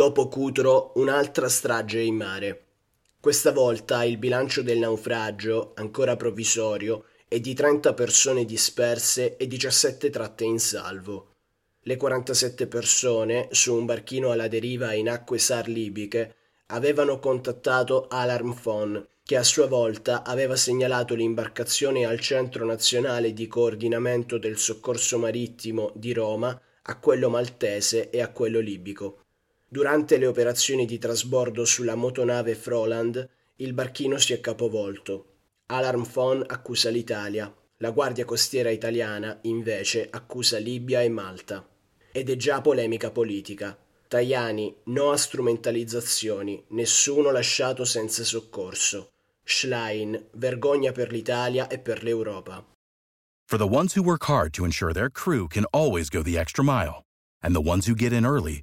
Dopo Cutro, un'altra strage in mare. Questa volta il bilancio del naufragio, ancora provvisorio, è di 30 persone disperse e 17 tratte in salvo. Le 47 persone, su un barchino alla deriva in acque sar libiche, avevano contattato Alarm Phone, che a sua volta aveva segnalato l'imbarcazione al Centro Nazionale di Coordinamento del Soccorso Marittimo di Roma, a quello maltese e a quello libico. Durante le operazioni di trasbordo sulla motonave Froland, il barchino si è capovolto. Alarm Phone accusa l'Italia, la Guardia Costiera italiana invece accusa Libia e Malta. Ed è già polemica politica. Tajani, no a strumentalizzazioni, nessuno lasciato senza soccorso. Schlein, vergogna per l'Italia e per l'Europa. For the ones who work hard to ensure their crew can always go the extra mile, and the ones who get in early